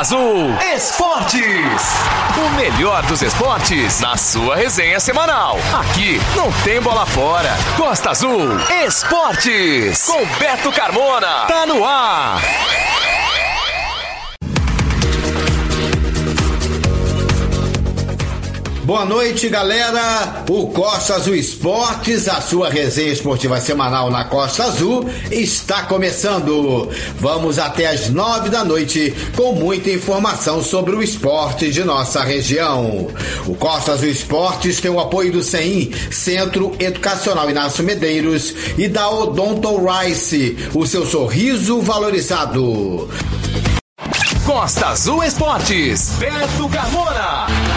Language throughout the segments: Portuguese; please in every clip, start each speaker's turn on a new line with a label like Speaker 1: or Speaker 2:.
Speaker 1: Azul Esportes. O melhor dos esportes na sua resenha semanal. Aqui não tem bola fora. Costa Azul Esportes. Com Beto Carmona. Tá no ar.
Speaker 2: Boa noite, galera. O Costa Azul Esportes, a sua resenha esportiva semanal na Costa Azul, está começando. Vamos até as nove da noite com muita informação sobre o esporte de nossa região. O Costa Azul Esportes tem o apoio do CEIM, Centro Educacional Inácio Medeiros, e da Odonto Rice, o seu sorriso valorizado.
Speaker 1: Costa Azul Esportes, Beto Carmona.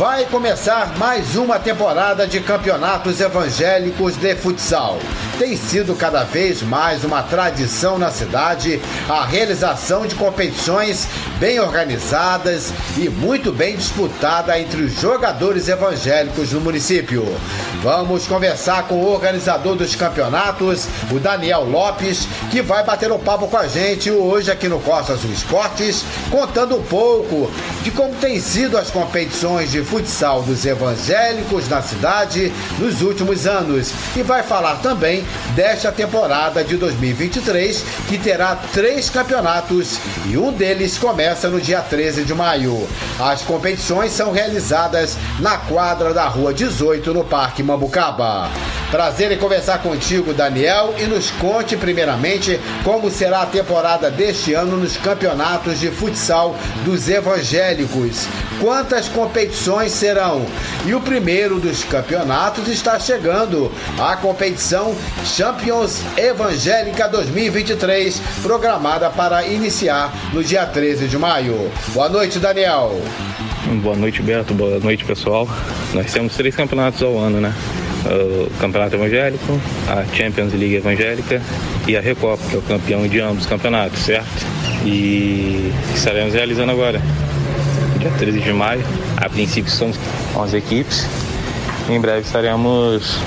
Speaker 2: Vai começar mais uma temporada de campeonatos evangélicos de futsal. Tem sido cada vez mais uma tradição na cidade a realização de competições bem organizadas e muito bem disputada entre os jogadores evangélicos no município. Vamos conversar com o organizador dos campeonatos, o Daniel Lopes, que vai bater o um papo com a gente hoje aqui no Costa Azul Esportes, contando um pouco de como tem sido as competições de futsal dos evangélicos na cidade nos últimos anos e vai falar também desta temporada de 2023 que terá três campeonatos e um deles começa no dia 13 de maio. As competições são realizadas na quadra da Rua 18 no Parque Mambucaba. Prazer em conversar contigo, Daniel, e nos conte primeiramente como será a temporada deste ano nos campeonatos de futsal dos evangélicos. Quantas competições serão? E o primeiro dos campeonatos está chegando, a competição Champions Evangélica 2023, programada para iniciar no dia 13 de maio. Boa noite, Daniel.
Speaker 3: Boa noite, Beto. Boa noite, pessoal. Nós temos três campeonatos ao ano, né? O Campeonato Evangélico, a Champions League Evangélica e a Recopa, que é o campeão de ambos os campeonatos, certo? E estaremos realizando agora, dia 13 de maio. A princípio são 11 equipes. Em breve estaremos,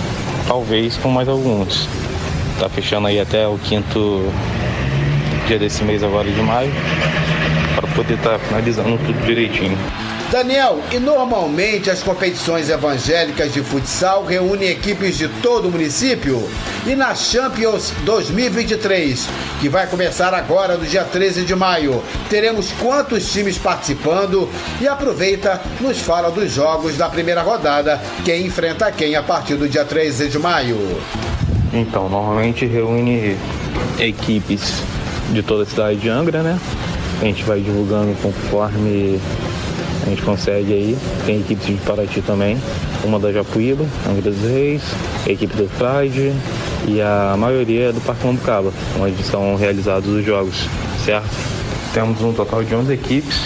Speaker 3: talvez, com mais alguns. Tá fechando aí até o quinto dia desse mês agora de maio, para poder estar tá finalizando tudo direitinho.
Speaker 2: Daniel, e normalmente as competições evangélicas de futsal reúnem equipes de todo o município? E na Champions 2023, que vai começar agora no dia 13 de maio, teremos quantos times participando? E aproveita, nos fala dos jogos da primeira rodada, quem enfrenta quem a partir do dia 13 de maio.
Speaker 3: Então, normalmente reúne equipes de toda a cidade de Angra, né? A gente vai divulgando conforme a gente consegue aí. Tem equipes de Paraty também, uma da Japuíba, Angra dos Reis, a equipe do Pride e a maioria é do Parque Mambucaba, onde são realizados os jogos, certo? Temos um total de 11 equipes,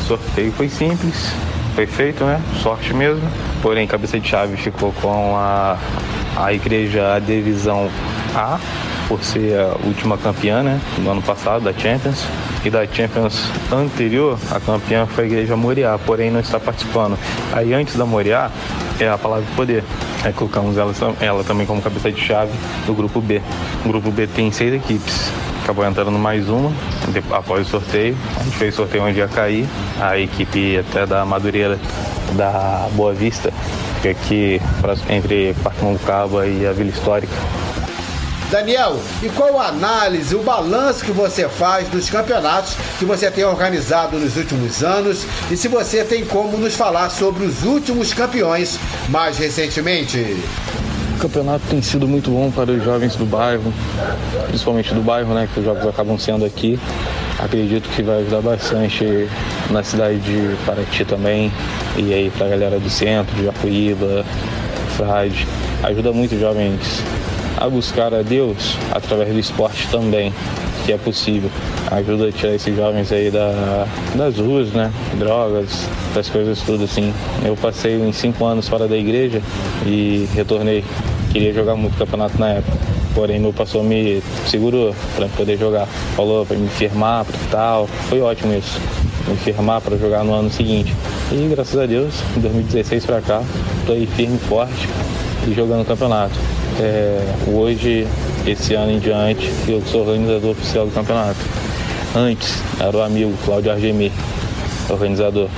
Speaker 3: o sorteio foi simples, foi feito, né? Sorte mesmo. Porém, cabeça de chave ficou com a, a igreja a divisão A, por ser a última campeã, né? No ano passado, da Champions da Champions anterior, a campeã foi a Igreja Moriá, porém não está participando. Aí antes da Moriá é a Palavra Poder. Aí colocamos ela, ela também como cabeça de chave do grupo B. O grupo B tem seis equipes. Acabou entrando mais uma após o sorteio. A gente fez sorteio onde ia cair. A equipe até da Madureira da Boa Vista, que aqui entre Parque Monbucaba e a Vila Histórica,
Speaker 2: Daniel, e qual a análise, o balanço que você faz dos campeonatos que você tem organizado nos últimos anos e se você tem como nos falar sobre os últimos campeões mais recentemente?
Speaker 3: O campeonato tem sido muito bom para os jovens do bairro, principalmente do bairro, né, que os jogos acabam sendo aqui. Acredito que vai ajudar bastante na cidade de Paraty também, e aí para a galera do centro, de Japuíba, Frade. Ajuda muito os jovens a buscar a Deus através do esporte também, que é possível. Ajuda a tirar esses jovens aí da, das ruas, né? Drogas, das coisas tudo assim. Eu passei uns cinco anos fora da igreja e retornei. Queria jogar muito campeonato na época. Porém, meu pastor me segurou para poder jogar. Falou para me firmar para tal. Foi ótimo isso. Me firmar para jogar no ano seguinte. E graças a Deus, em 2016 para cá, estou aí firme forte e jogando campeonato. É, hoje esse ano em diante eu sou organizador oficial do campeonato. Antes era o amigo Claudio Argemir, organizador.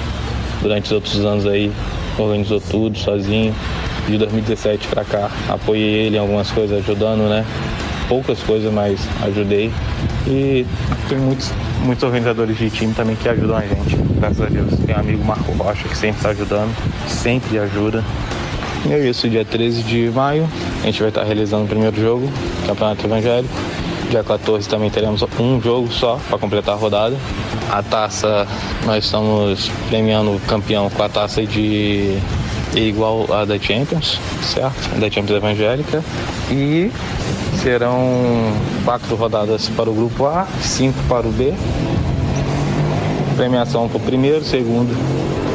Speaker 3: Durante os outros anos aí, organizou tudo sozinho. De 2017 para cá, apoiei ele em algumas coisas, ajudando, né? Poucas coisas, mas ajudei. E tem muitos, muitos organizadores de time também que ajudam a gente, graças a Deus. Tem um amigo Marco Rocha que sempre está ajudando, sempre ajuda. E é isso, dia 13 de maio, a gente vai estar realizando o primeiro jogo, Campeonato Evangélico. Dia 14 também teremos um jogo só para completar a rodada. A taça, nós estamos premiando o campeão com a taça de igual a da Champions, certo? Da Champions Evangélica. E serão quatro rodadas para o grupo A, cinco para o B. Premiação para o primeiro, segundo,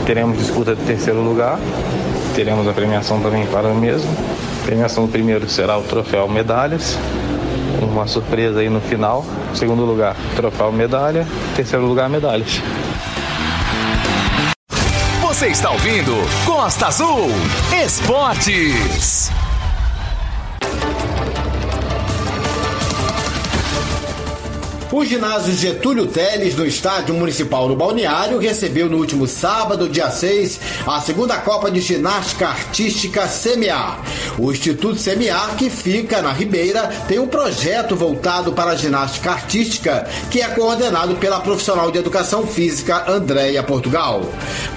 Speaker 3: teremos disputa de terceiro lugar. Teremos a premiação também para o mesmo. Premiação do primeiro será o troféu medalhas uma surpresa aí no final. Segundo lugar, troféu medalha. Terceiro lugar, medalhas.
Speaker 1: Você está ouvindo Costa Azul Esportes.
Speaker 2: O ginásio Getúlio Teles, no Estádio Municipal do Balneário, recebeu no último sábado, dia 6, a segunda Copa de Ginástica Artística CMA. O Instituto CMA, que fica na Ribeira, tem um projeto voltado para a ginástica artística, que é coordenado pela profissional de educação física Andréia Portugal.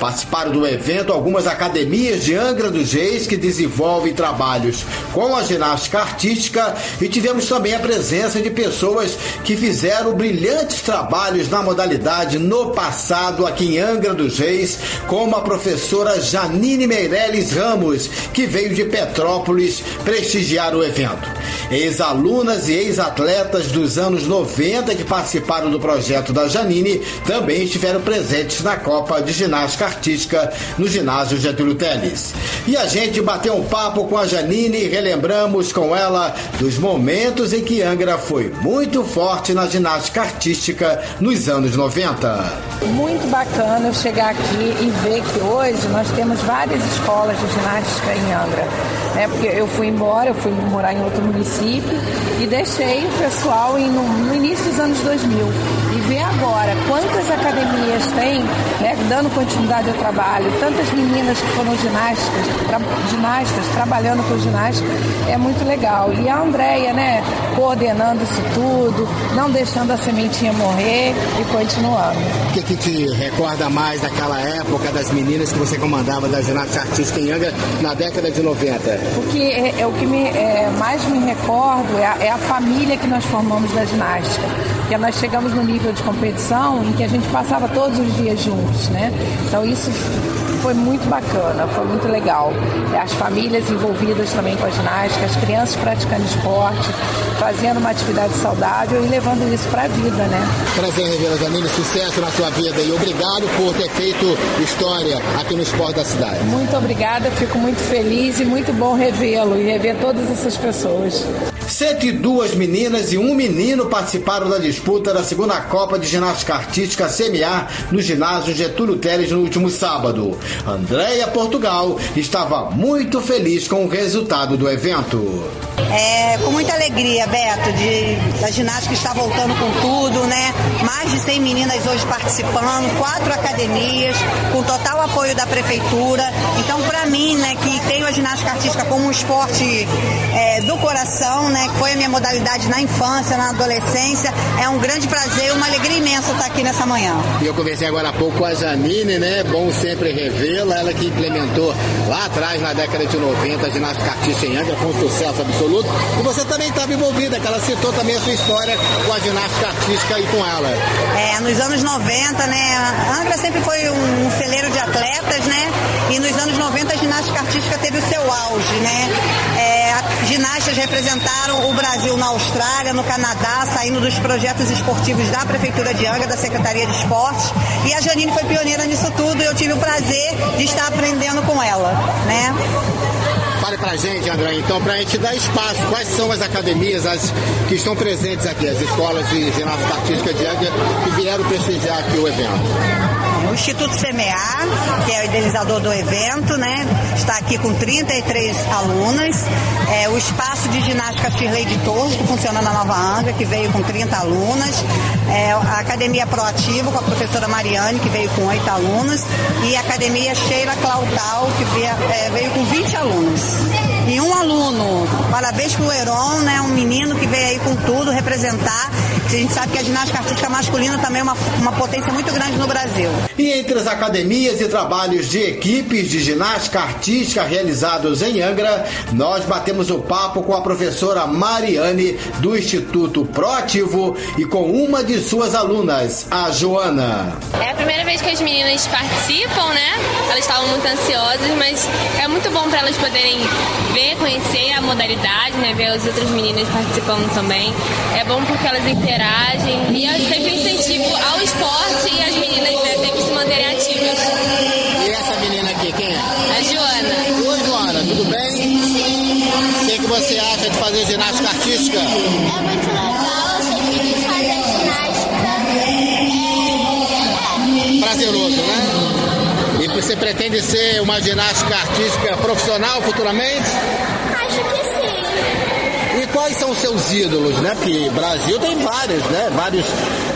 Speaker 2: Participaram do evento algumas academias de Angra dos Reis que desenvolvem trabalhos com a ginástica artística e tivemos também a presença de pessoas que fizeram fizeram brilhantes trabalhos na modalidade no passado aqui em Angra dos Reis, como a professora Janine Meirelles Ramos, que veio de Petrópolis prestigiar o evento. Ex-alunas e ex-atletas dos anos 90 que participaram do projeto da Janine também estiveram presentes na Copa de Ginástica Artística no ginásio Getúlio Teles. E a gente bateu um papo com a Janine e relembramos com ela dos momentos em que Angra foi muito forte na ginástica artística nos anos 90.
Speaker 4: Muito bacana eu chegar aqui e ver que hoje nós temos várias escolas de ginástica em Angra. Né? Porque eu fui embora, eu fui morar em outro município e deixei o pessoal no, início dos anos 2000 e ver agora quantas academias tem, né, dando continuidade ao trabalho, tantas meninas que foram ginásticas, tra, ginastas trabalhando com ginástica, é muito legal. E a Andrea, né, coordenando isso tudo, não deixando a sementinha morrer e continuando.
Speaker 2: O que, que te recorda mais daquela época das meninas que você comandava da ginástica artística em Angra na década de 90?
Speaker 4: O que é, é o que me, é, mais me recordo é a, é a família que nós formamos da ginástica. Porque nós chegamos no nível de competição em que a gente passava todos os dias juntos, né? Então isso foi muito bacana, foi muito legal. As famílias envolvidas também com a ginástica, as crianças praticando esporte, fazendo uma atividade saudável e levando isso para a vida, né?
Speaker 2: Prazer, Revela Janine, sucesso na sua vida e obrigado por ter feito história aqui no Esporte da Cidade.
Speaker 4: Muito obrigada, fico muito feliz e muito bom revê-lo e rever todas essas pessoas.
Speaker 2: 102 meninas e um menino participaram da disputa da segunda Copa de Ginástica Artística CMA no ginásio Getúlio Teles no último sábado. Andréia Portugal estava muito feliz com o resultado do evento.
Speaker 5: É, com muita alegria, Beto, de a ginástica está voltando com tudo, né? Mais de 100 meninas hoje participando, quatro academias, com total apoio da prefeitura. Então, para mim, né, que tenho a ginástica artística como um esporte é, do coração, né, que foi a minha modalidade na infância, na adolescência, é um grande prazer, uma alegria imensa estar aqui nessa manhã.
Speaker 2: E eu conversei agora há pouco com a Janine, né? Bom sempre revê-la, ela que implementou lá atrás, na década de 90, a ginástica artística em Angra, foi um sucesso absoluto. E você também estava envolvida, que ela citou também a sua história com a ginástica artística e com ela.
Speaker 5: É, nos anos 90, né? A Angra sempre foi um celeiro de atletas, né? E nos anos 90 a ginástica artística teve o seu auge, né? É, ginastas representaram o Brasil na Austrália, no Canadá, saindo dos projetos esportivos da Prefeitura de Angra, da Secretaria de Esportes. E a Janine foi pioneira nisso tudo e eu tive o prazer de estar aprendendo com ela, né?
Speaker 2: Fale pra gente, André, então, pra gente dar espaço, quais são as academias as que estão presentes aqui, as escolas de ginástica artística de Angra que vieram prestigiar aqui o evento?
Speaker 5: O Instituto Semear, que é o idealizador do evento, né? Está aqui com 33 alunas. É, o Espaço de Ginástica Shirley de Torres, que funciona na Nova Angra, que veio com 30 alunas. É, a Academia Proativo, com a professora Mariane, que veio com 8 alunos. E a Academia Sheila Clautal, que veio, é, veio com 20 alunos. E um aluno, parabéns pro Heron, né? Um menino que veio aí com tudo representar. A gente sabe que a ginástica artística masculina também é uma, uma potência muito grande no Brasil.
Speaker 2: E entre as academias e trabalhos de equipes de ginástica artística realizados em Angra, nós batemos o papo com a professora Mariane do Instituto Proativo e com uma de suas alunas, a Joana.
Speaker 6: É a primeira vez que as meninas participam, né? Elas estavam muito ansiosas, mas é muito bom para elas poderem ver, conhecer a modalidade, né? Ver as outras meninas participando também. É bom porque elas interagem e eu sempre incentivo ao esporte e as meninas né, sempre se manterem ativas.
Speaker 2: E essa menina aqui, quem é?
Speaker 6: A Joana.
Speaker 2: Oi, Joana, tudo bem? Sim. O que, que você acha de fazer ginástica artística?
Speaker 7: É muito
Speaker 2: você pretende ser uma ginástica artística profissional futuramente?
Speaker 7: acho que sim.
Speaker 2: E quais são os seus ídolos, né? Porque Brasil tem vários, né? Vários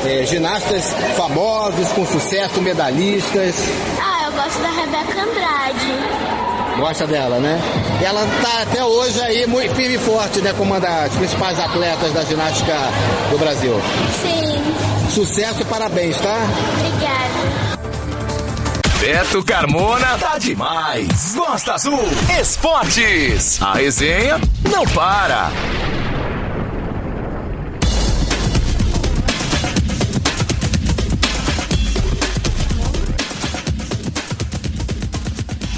Speaker 2: eh, ginastas famosos, com sucesso, medalhistas.
Speaker 7: Ah, eu gosto da Rebeca Andrade.
Speaker 2: Gosta dela, né? Ela tá até hoje aí muito firme e forte, né? Como uma das principais atletas da ginástica do Brasil.
Speaker 7: Sim,
Speaker 2: Sucesso e parabéns, tá?
Speaker 7: obrigada.
Speaker 1: Beto Carmona tá demais. Costa Azul Esportes. A resenha não para.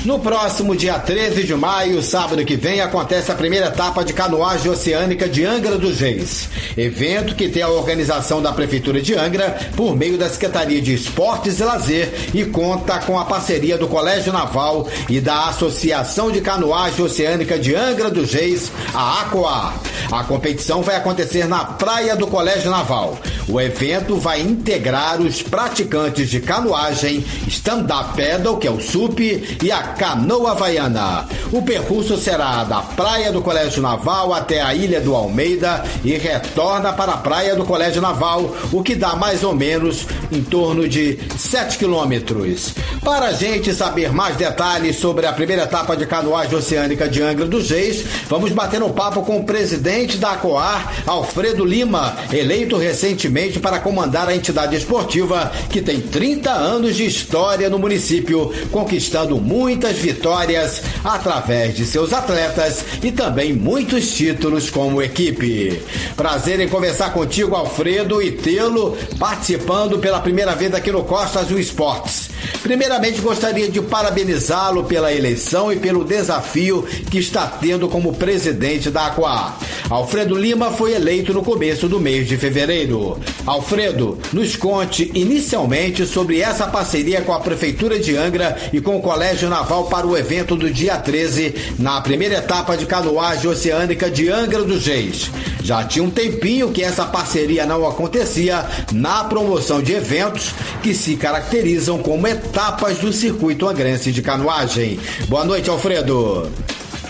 Speaker 2: No próximo dia 13 de maio, sábado que vem, acontece a primeira etapa de canoagem oceânica de Angra dos Reis. Evento que tem a organização da Prefeitura de Angra por meio da Secretaria de Esportes e Lazer e conta com a parceria do Colégio Naval e da Associação de Canoagem Oceânica de Angra dos Reis, a ACOA. A competição vai acontecer na praia do Colégio Naval. O evento vai integrar os praticantes de canoagem, stand-up paddle, que é o SUP, e a canoa havaiana. O percurso será da praia do Colégio Naval até a Ilha do Almeida e retorna para a praia do Colégio Naval, o que dá mais ou menos em torno de 7 quilômetros. Para a gente saber mais detalhes sobre a primeira etapa de canoagem oceânica de Angra dos Reis, vamos bater um papo com o presidente da ACOAR, Alfredo Lima, eleito recentemente para comandar a entidade esportiva que tem 30 anos de história no município, conquistando muitas vitórias através de seus atletas e também muitos títulos como equipe. Prazer em conversar contigo, Alfredo, e tê-lo participando pela primeira vez aqui no Costa Azul Esportes. Primeiramente, gostaria de parabenizá-lo pela eleição e pelo desafio que está tendo como presidente da Aqua. Alfredo Lima foi eleito no começo do mês de fevereiro. Alfredo, nos conte inicialmente sobre essa parceria com a Prefeitura de Angra e com o Colégio Naval para o evento do dia 13, na primeira etapa de canoagem oceânica de Angra dos Reis. Já tinha um tempinho que essa parceria não acontecia na promoção de eventos que se caracterizam como etapas do circuito angrense de canoagem. Boa noite, Alfredo.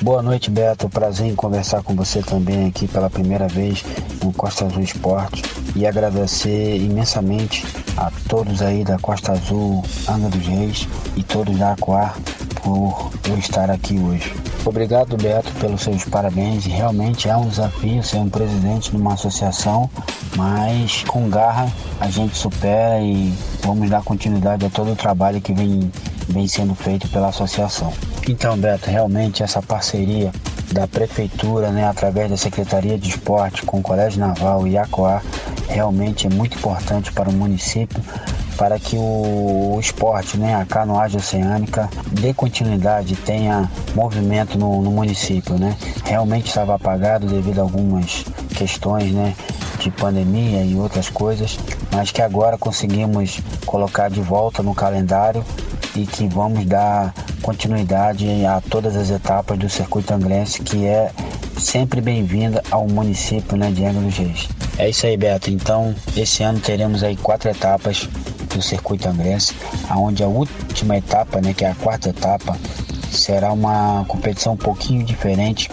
Speaker 8: Boa noite, Beto. Prazer em conversar com você também aqui pela primeira vez no Costa Azul Esporte e agradecer imensamente a todos aí da Costa Azul, Angra dos Reis e todos da Aquar por eu estar aqui hoje. Obrigado, Beto, pelos seus parabéns. Realmente é um desafio ser um presidente de uma associação, mas com garra a gente supera e vamos dar continuidade a todo o trabalho que vem, vem sendo feito pela associação. Então, Beto, realmente essa parceria da prefeitura, né, através da Secretaria de Esporte com o Colégio Naval e a Coar, realmente é muito importante para o município para que o, o esporte, né, a canoagem oceânica, dê continuidade, tenha movimento no, no município, né? Realmente estava apagado devido a algumas questões, né, de pandemia e outras coisas, mas que agora conseguimos colocar de volta no calendário e que vamos dar continuidade a todas as etapas do circuito angrense, que é sempre bem-vinda ao município né, de Angra dos Reis. É isso aí, Beto. Então, esse ano teremos aí quatro etapas do circuito angrense, onde a última etapa, né, que é a quarta etapa, será uma competição um pouquinho diferente,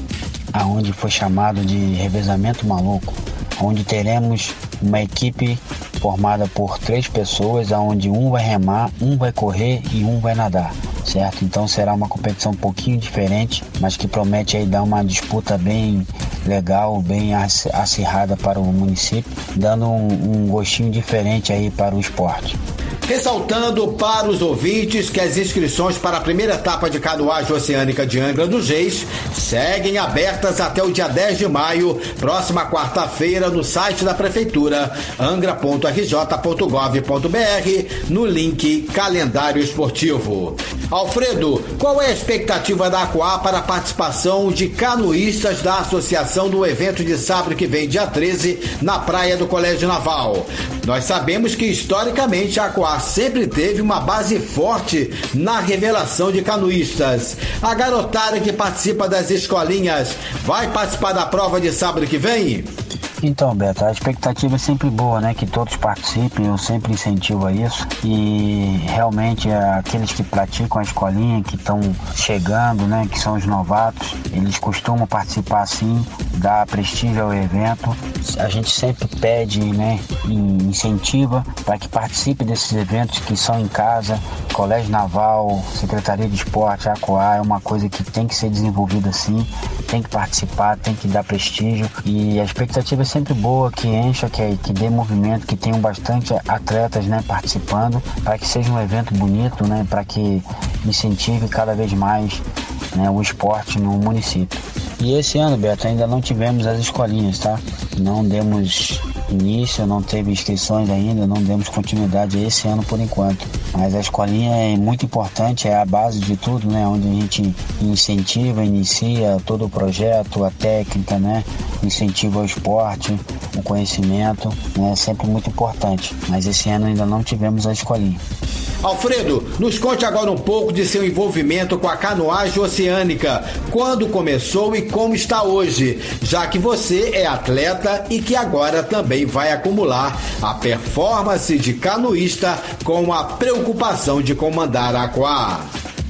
Speaker 8: aonde foi chamado de revezamento maluco, onde teremos uma equipe formada por três pessoas, aonde um vai remar, um vai correr e um vai nadar certo? Então será uma competição um pouquinho diferente, mas que promete aí dar uma disputa bem legal, bem acirrada para o município, dando um, um gostinho diferente aí para o esporte.
Speaker 2: Ressaltando para os ouvintes que as inscrições para a primeira etapa de canoagem oceânica de Angra dos Reis seguem abertas até o dia 10 de maio, próxima quarta-feira, no site da Prefeitura, angra.rj.gov.br, no link Calendário Esportivo. Alfredo, qual é a expectativa da Aquá para a participação de canoístas da associação do evento de sábado que vem, dia 13, na praia do Colégio Naval? Nós sabemos que historicamente a Aquá sempre teve uma base forte na revelação de canoístas. A garotada que participa das escolinhas vai participar da prova de sábado que vem?
Speaker 8: Então, Beto, a expectativa é sempre boa, né? Que todos participem, eu sempre incentivo a isso. E realmente aqueles que praticam a escolinha, que estão chegando, né? Que são os novatos, eles costumam participar sim, dar prestígio ao evento. A gente sempre pede, né? E incentiva para que participe desses eventos que são em casa, Colégio Naval, Secretaria de Esporte, ACOA, é uma coisa que tem que ser desenvolvida assim, tem que participar, tem que dar prestígio. E a expectativa é sempre boa, que encha, que, que dê movimento, que tenham bastante atletas né, participando, para que seja um evento bonito, né, para que incentive cada vez mais né, o esporte no município. E esse ano, Beto, ainda não tivemos as escolinhas, tá? Não demos início, não teve inscrições ainda, não demos continuidade esse ano por enquanto. Mas a escolinha é muito importante, é a base de tudo, né? Onde a gente incentiva, inicia todo o projeto, a técnica, né? Incentiva o esporte, o conhecimento, né? É sempre muito importante. Mas esse ano ainda não tivemos a escolinha.
Speaker 2: Alfredo, nos conte agora um pouco de seu envolvimento com a canoagem oceânica, quando começou e como está hoje, já que você é atleta e que agora também vai acumular a performance de canoísta com a preocupação de comandar a aqua.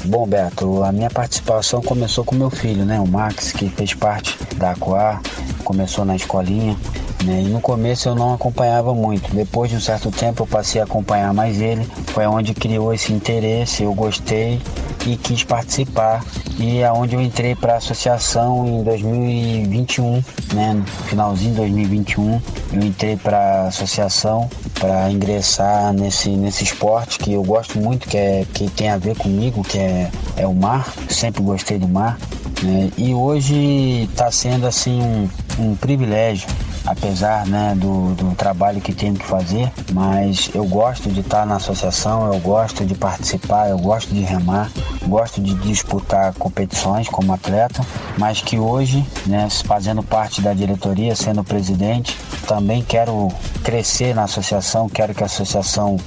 Speaker 8: Bom, Beto, a minha participação começou com meu filho, né? O Max, que fez parte da Aqua, começou na escolinha. Né? E no começo eu não acompanhava muito. Depois de um certo tempo eu passei a acompanhar mais ele. Foi onde criou esse interesse, eu gostei e quis participar. E aonde é eu entrei para a associação em 2021, né? No finalzinho de 2021, eu entrei para a associação para ingressar nesse, nesse esporte que eu gosto muito, que, é, que tem a ver comigo, que é, é o mar. Sempre gostei do mar. Né? E hoje está sendo assim um, um privilégio apesar né, do, do trabalho que tenho que fazer, mas eu gosto de estar na associação, eu gosto de participar, eu gosto de remar, gosto de disputar competições como atleta, mas que hoje, né, fazendo parte da diretoria, sendo presidente, também quero crescer na associação, quero que a associação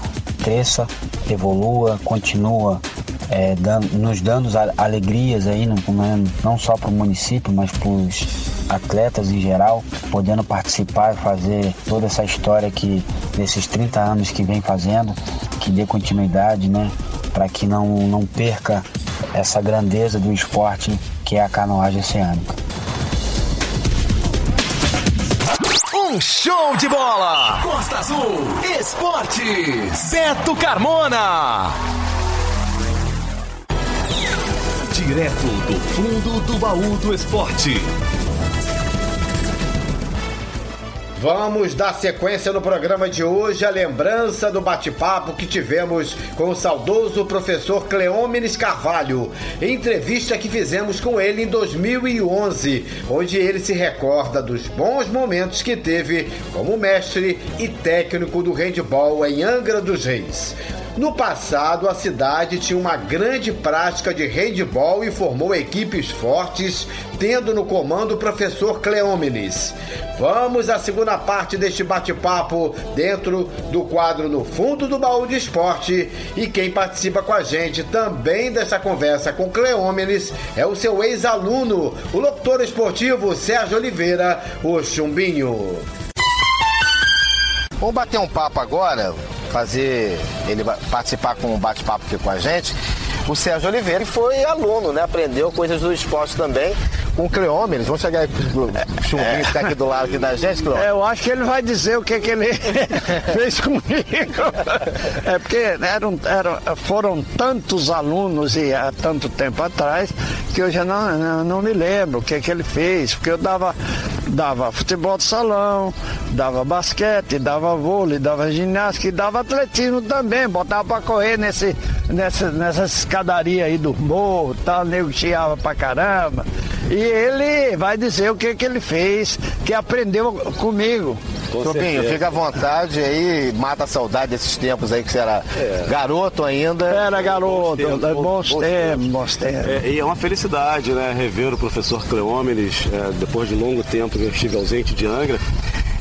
Speaker 8: cresça, evolua, continua é, dando, nos dando alegrias aí, não, não só para o município, mas para os atletas em geral, podendo participar e fazer toda essa história que desses 30 anos que vem fazendo, que dê continuidade, né? Para que não, não perca essa grandeza do esporte que é a canoagem oceânica.
Speaker 1: Um show de bola! Costa Azul Esportes! Beto Carmona! Direto do fundo do baú do esporte.
Speaker 2: Vamos dar sequência no programa de hoje, a lembrança do bate-papo que tivemos com o saudoso professor Cleômenes Carvalho, entrevista que fizemos com ele em 2011, onde ele se recorda dos bons momentos que teve como mestre e técnico do handball em Angra dos Reis. No passado, a cidade tinha uma grande prática de handball e formou equipes fortes, tendo no comando o professor Cleómenes. Vamos à segunda parte deste bate-papo dentro do quadro No Fundo do Baú de Esporte. E quem participa com a gente também dessa conversa com Cleómenes é o seu ex-aluno, o locutor esportivo Sérgio Oliveira, o Chumbinho.
Speaker 9: Vamos bater um papo agora fazer ele participar com um bate-papo aqui com a gente, o Sérgio Oliveira, foi aluno, né? Aprendeu coisas do esporte também com o Cleômenes. Vamos chegar aí pro Chumbinho que está aqui do lado aqui da gente, Cleômenes.
Speaker 10: É, eu acho que ele vai dizer o que, que ele fez comigo. É porque eram, eram, foram tantos alunos e há tanto tempo atrás que eu já não, não, não me lembro o que, que ele fez, porque eu dava, dava futebol de salão, dava basquete, dava vôlei, dava ginástica e dava atletismo também, botava para correr nesse, nessa, nessa escadaria aí do morro, tal, nego pra caramba. E ele vai dizer o que, que ele fez, que aprendeu comigo.
Speaker 9: Chupinho, fica à vontade aí, mata a saudade desses tempos aí que você era é. garoto ainda.
Speaker 10: Era garoto, bons tempos, bons, bons tempos. Bons tempos.
Speaker 11: É, e é uma felicidade, né, rever o professor Cleómenes, é, depois de longo tempo que eu estive ausente de Angra.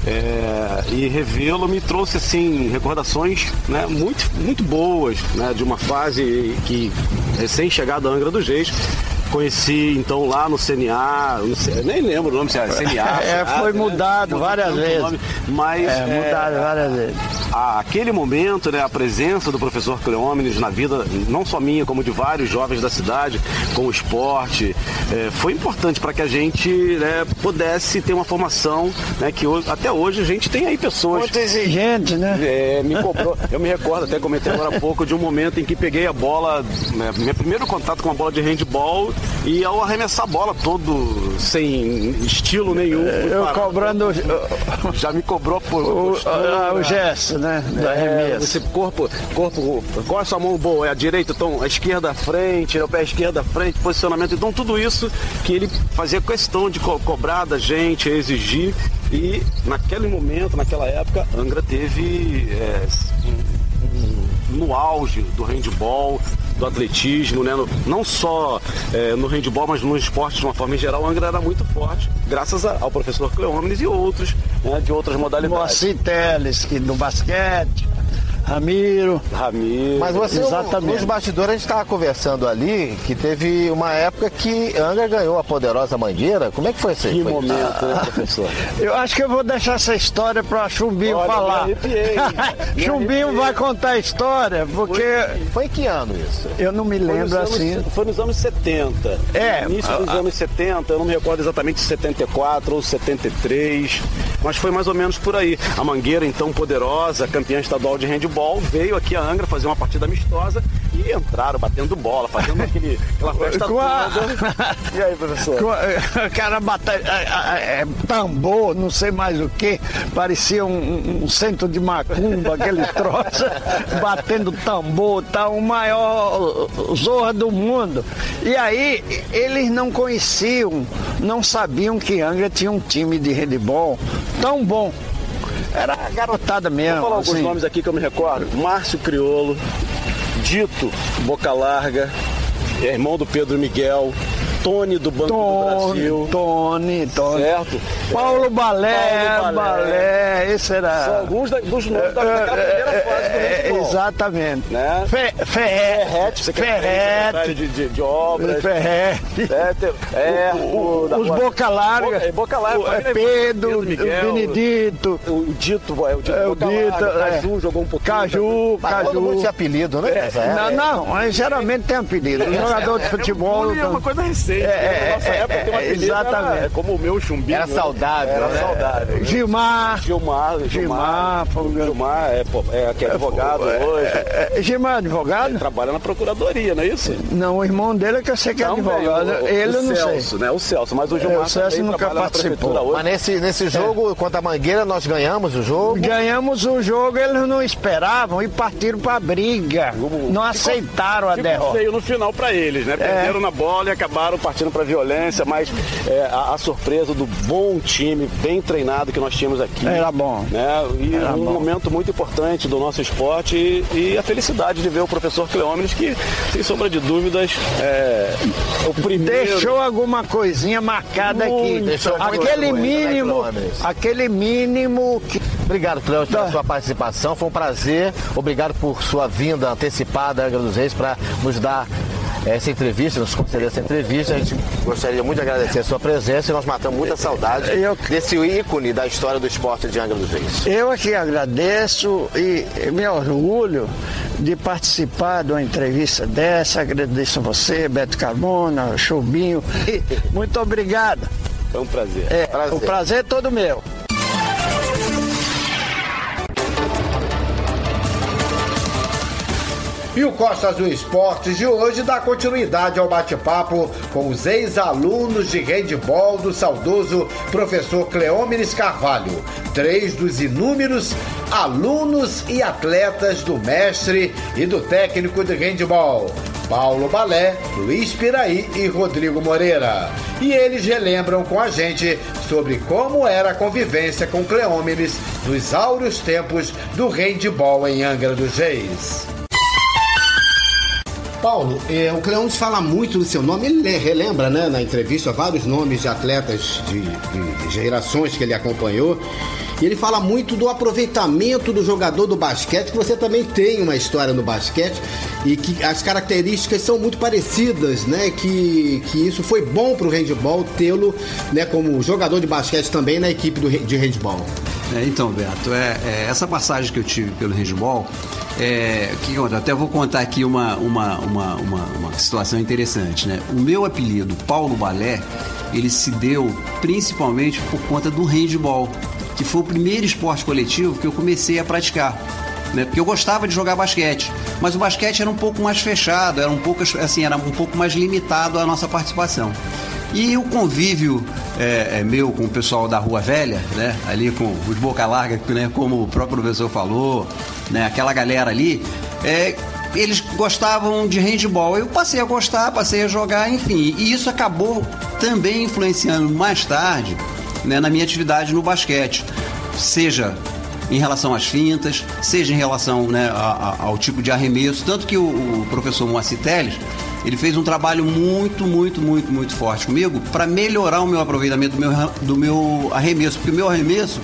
Speaker 11: É, e revê-lo me trouxe assim recordações né, muito, muito boas né, de uma fase que recém chegada a Angra dos Reis Conheci então lá no CNA, no, nem lembro o nome, CNA.
Speaker 10: é, foi né? mudado várias vezes. Nome,
Speaker 11: mas
Speaker 10: é, é, mudado várias vezes.
Speaker 11: A, aquele momento, né, a presença do professor Cleómenes na vida, não só minha, como de vários jovens da cidade, com o esporte, é, foi importante para que a gente né, pudesse ter uma formação, né, que hoje, até hoje a gente tem aí pessoas.
Speaker 10: Muito exigente, né?
Speaker 11: É, me cobrou. Eu me recordo, até comentei agora há pouco, de um momento em que peguei a bola, né, meu primeiro contato com a bola de handball e ao arremessar a bola todo sem estilo nenhum.
Speaker 10: Eu cobrando.
Speaker 11: Já me cobrou por.
Speaker 10: O, a, o né? gesto, né? Da
Speaker 11: é, você, corpo, corpo. Qual é a sua mão boa? É a direita, então a esquerda à frente, o pé esquerdo à frente, posicionamento. Então tudo isso que ele fazia questão de co cobrar da gente, exigir. E naquele momento, naquela época, Angra teve é, um, no auge do handball, do atletismo, né? No, não só é, no handball, mas no esporte de uma forma em geral, o Angra era muito forte, graças a, ao professor Cleômenes e outros né, de outras modalidades.
Speaker 10: Moacir Teles, que no basquete. Ramiro.
Speaker 11: Ramiro.
Speaker 9: Mas você, Exatamente. nos bastidores, a gente estava conversando ali que teve uma época que Angra ganhou a poderosa Mangueira. Como é que foi isso aí?
Speaker 11: Que foi? momento, ah, professor?
Speaker 10: Eu acho que eu vou deixar essa história para Chumbinho Olha, falar. Chumbinho vai contar a história, porque.
Speaker 9: Foi, foi, em que ano isso?
Speaker 10: Eu não me lembro
Speaker 11: anos,
Speaker 10: assim.
Speaker 11: Foi nos anos 70.
Speaker 10: É.
Speaker 11: Início dos anos 70, eu não me recordo exatamente se 74 ou 73, mas foi mais ou menos por aí. A Mangueira, então poderosa, campeã estadual de handball futebol, veio aqui a Angra fazer uma partida amistosa e entraram batendo bola, fazendo aquele, aquela festa
Speaker 10: a... toda. E aí, professor? O cara batalha, é, é, tambor, não sei mais o que, parecia um, um, centro de macumba, aquele troço, batendo tambor, tá o maior zorra do mundo. E aí, eles não conheciam, não sabiam que Angra tinha um time de handball tão bom. Era garotada mesmo.
Speaker 11: Vou falar alguns assim. nomes aqui que eu me recordo. Márcio Criolo, Dito Boca Larga, irmão do Pedro Miguel, Tony do Banco Tony, do Brasil.
Speaker 10: Tony, Tony.
Speaker 11: Certo?
Speaker 10: Paulo Balé, Paulo Balé, Balé, esse era.
Speaker 11: São alguns da, dos nomes da, da primeira é, fase do
Speaker 10: é,
Speaker 11: futebol.
Speaker 10: Exatamente.
Speaker 11: Né?
Speaker 10: Fe, Ferrete,
Speaker 11: Ferrete. De, de, de obras.
Speaker 10: Ferrete.
Speaker 11: É, é o,
Speaker 10: o, os Boca Larga.
Speaker 11: Boca, Boca Larga.
Speaker 10: É Pedro, Miguel, o Benedito.
Speaker 11: O Dito, é, o Dito
Speaker 10: é, o Dito,
Speaker 11: Larga, Caju jogou um pouquinho.
Speaker 10: Caju, Caju.
Speaker 9: Todo mundo tinha apelido, né?
Speaker 10: É, não, não, mas geralmente tem apelido. O jogador de futebol.
Speaker 11: É uma coisa recente. É,
Speaker 10: é,
Speaker 11: nossa época tem uma apelido.
Speaker 10: Exatamente.
Speaker 11: Era, como o meu chumbinho.
Speaker 9: Era saudável.
Speaker 11: Era
Speaker 9: né?
Speaker 11: saudável. Né?
Speaker 10: Gilmar.
Speaker 11: Gilmar.
Speaker 10: Gilmar.
Speaker 11: Gilmar, Gilmar é, é, que é advogado hoje.
Speaker 10: É, Gilmar é advogado?
Speaker 11: Ele trabalha na procuradoria, não é isso?
Speaker 10: Não, o irmão dele é que eu sei que é advogado. O, Ele
Speaker 11: o
Speaker 10: não
Speaker 11: Celso,
Speaker 10: sei.
Speaker 11: né? O Celso, mas o Gilmar
Speaker 10: o Celso nunca participou.
Speaker 9: Mas nesse, nesse jogo, contra a Mangueira, nós ganhamos o jogo?
Speaker 10: Ganhamos o jogo, eles não esperavam e partiram pra briga. Não aceitaram a derrota.
Speaker 11: feio no final pra eles, né? Perderam na bola e acabaram partindo pra violência, mas é, a, a, surpresa do bom time, bem treinado que nós tínhamos aqui.
Speaker 10: Era bom.
Speaker 11: Né? E Era um bom. momento muito importante do nosso esporte e, e, a felicidade de ver o professor Cleómenes, que, sem sombra de dúvidas, é o primeiro.
Speaker 10: Deixou alguma coisinha marcada muito, aqui. Deixou aquele né, mínimo. Né, aquele mínimo que.
Speaker 9: Obrigado, Cleómenes, pela tá. sua participação. Foi um prazer. Obrigado por sua vinda antecipada, Angra dos Reis, para nos dar essa entrevista, nos conceder essa entrevista. A gente gostaria muito de agradecer a sua presença e nós matamos muita saudade
Speaker 10: Eu-
Speaker 9: desse ícone da história do esporte de Angra dos Reis.
Speaker 10: Eu aqui agradeço e me orgulho de participar de uma entrevista dessa. Agradeço a você, Beto Carmona, Chubinho. Muito obrigado.
Speaker 11: Foi um prazer.
Speaker 10: É,
Speaker 9: Prazer.
Speaker 10: O prazer é todo meu.
Speaker 2: E o Costa Azul Esportes de hoje dá continuidade ao bate-papo com os ex-alunos de handball do saudoso professor Cleómenes Carvalho, três dos inúmeros alunos e atletas do mestre e do técnico de handball, Paulo Balé, Luiz Piraí e Rodrigo Moreira. E eles relembram com a gente sobre como era a convivência com Cleómenes nos áureos tempos do handball em Angra dos Reis.
Speaker 12: Paulo, é, o Cleones fala muito do seu nome, ele le- relembra né, na entrevista vários nomes de atletas de, de- gerações que ele acompanhou. E ele fala muito do aproveitamento do jogador do basquete, que você também tem uma história no basquete e que as características são muito parecidas, né? Que, que isso foi bom para o handball tê-lo né, como jogador de basquete também na equipe do, de handball.
Speaker 13: É, então, Beto, é, é, essa passagem que eu tive pelo handball, é, que até vou contar aqui uma, uma, uma, uma, uma situação interessante, né? O meu apelido, Paulo Balé, ele se deu principalmente por conta do handball, que foi o primeiro esporte coletivo que eu comecei a praticar. Né? Porque eu gostava de jogar basquete, mas o basquete era um pouco mais fechado, era um pouco assim, era um pouco mais limitado a nossa participação. E o convívio é, é, meu com o pessoal da Rua Velha, né? Ali com os boca larga, né? como o próprio professor falou, né? Aquela galera ali, é, eles gostavam de handball. Eu passei a gostar, passei a jogar, enfim. E isso acabou também influenciando mais tarde né, na minha atividade no basquete. Seja em relação às fintas, seja em relação né, a- a- ao tipo de arremesso. Tanto que o, o professor Moacir Teles, ele fez um trabalho muito, muito, muito, muito forte comigo para melhorar o meu aproveitamento do meu, do meu arremesso. Porque o meu arremesso,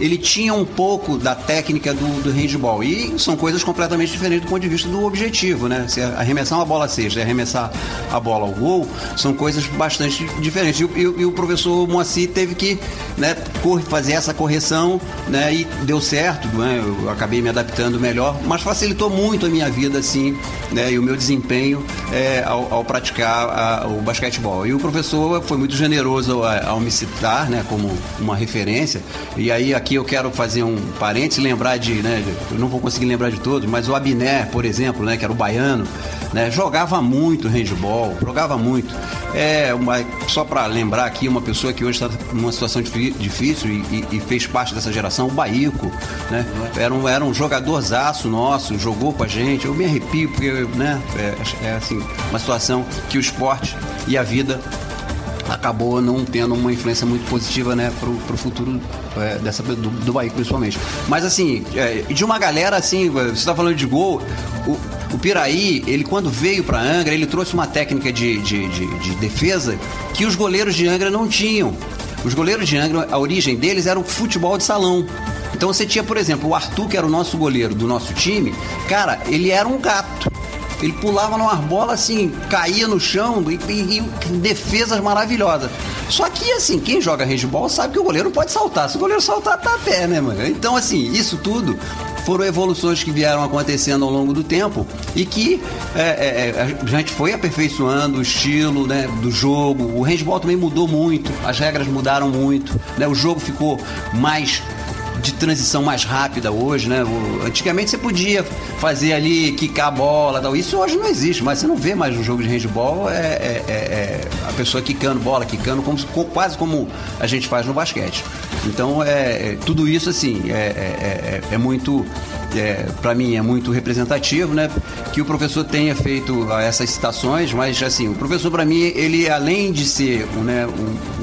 Speaker 13: ele tinha um pouco da técnica do, do handball. E são coisas completamente diferentes do ponto de vista do objetivo, né? Se arremessar uma bola sexta e arremessar a bola ao gol, são coisas bastante diferentes. E, o- e e o professor Moacir teve que né, fazer essa correção, né? E deu certo, né? Eu acabei me adaptando melhor, mas facilitou muito a minha vida, assim, né? E o meu desempenho é, ao, ao praticar a- o basquetebol. E o professor foi muito generoso ao, ao me citar, né? Como uma referência. E aí aqui eu quero fazer um parênteses, lembrar de, né? Eu não vou conseguir lembrar de todos, mas o Abiné, por exemplo, né? Que era o baiano, né? Jogava muito handball, jogava muito. É uma, só para lembrar aqui uma pessoa que hoje está numa situação difí- difícil e, e- e fez parte dessa geração, o Baíco, né? Era um, era um jogadorzaço nosso, jogou com a gente. Eu me arrepio porque, né? É, é assim, uma situação que o esporte e a vida acabou não tendo uma influência muito positiva, né, pro, pro futuro é, dessa, do, do Bahia, principalmente. Mas assim, é, de uma galera assim, você está falando de gol, o, o Piraí, ele quando veio para Angra, ele trouxe uma técnica de, de, de, de defesa que os goleiros de Angra não tinham. Os goleiros de Angra, a origem deles era o futebol de salão. Então você tinha, por exemplo, o Arthur, que era o nosso goleiro do nosso time, cara, ele era um gato. Ele pulava numa bola assim, caía no chão e, e- e defesas maravilhosas. Só que assim, quem joga handball sabe que o goleiro pode saltar. Se o goleiro saltar, tá a pé, né, mano? Então, assim, isso tudo foram evoluções que vieram acontecendo ao longo do tempo e que é, é, é, a gente foi aperfeiçoando o estilo né, do jogo. O handball também mudou muito, as regras mudaram muito, né? O jogo ficou mais de transição mais rápida hoje, né? O- antigamente você podia fazer ali, quicar a bola tal. Isso hoje não existe, mas você não vê mais no jogo de handball é, é- é- é a pessoa quicando bola, quicando, como, se- co- quase como a gente faz no basquete. Então, é, é- tudo isso, assim, é, é- é- muito, é, para mim, é muito representativo, né? Que o professor tenha feito ah, essas citações, mas, assim, o professor, para mim, ele, além de ser um, né, um-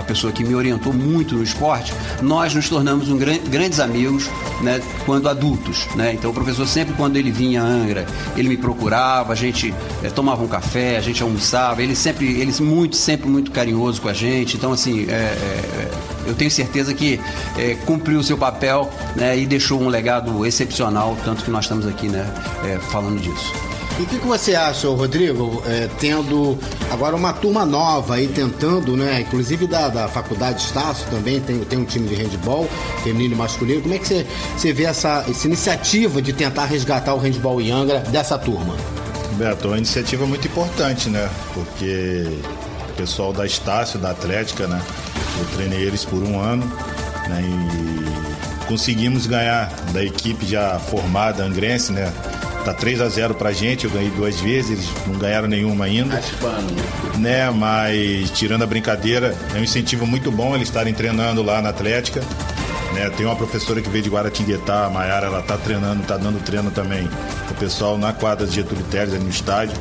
Speaker 13: a pessoa que me orientou muito no esporte, nós nos tornamos um gran- grandes amigos né, quando adultos. Né? Então o professor sempre quando ele vinha a Angra, ele me procurava, a gente eh, tomava um café, a gente almoçava, ele sempre, ele muito, sempre muito carinhoso com a gente. Então assim, é, é, é, eu tenho certeza que é, cumpriu o seu papel né, e deixou um legado excepcional, tanto que nós estamos aqui né, é, falando disso.
Speaker 14: E o que, que, você acha, Rodrigo, é, tendo agora uma turma nova aí tentando, né? Inclusive da, da Faculdade Estácio também tem, tem um time de handball, feminino e masculino. Como é que você, você vê essa, essa iniciativa de tentar resgatar o handball em Angra dessa turma?
Speaker 15: Beto, é uma iniciativa muito importante, né? Porque o pessoal da Estácio, da Atlética, né? Eu treinei eles por um ano, né? E conseguimos ganhar da equipe já formada, angrense, né? Tá 3 a 0 pra gente, eu ganhei duas vezes, eles não ganharam nenhuma ainda. Né, mas tirando a brincadeira, é um incentivo muito bom eles estarem treinando lá na Atlética. Né, tem uma professora que veio de Guaratinguetá, a Maiara, ela tá treinando, tá dando treino também o pessoal na quadra de Getúlio Teres, ali no estádio.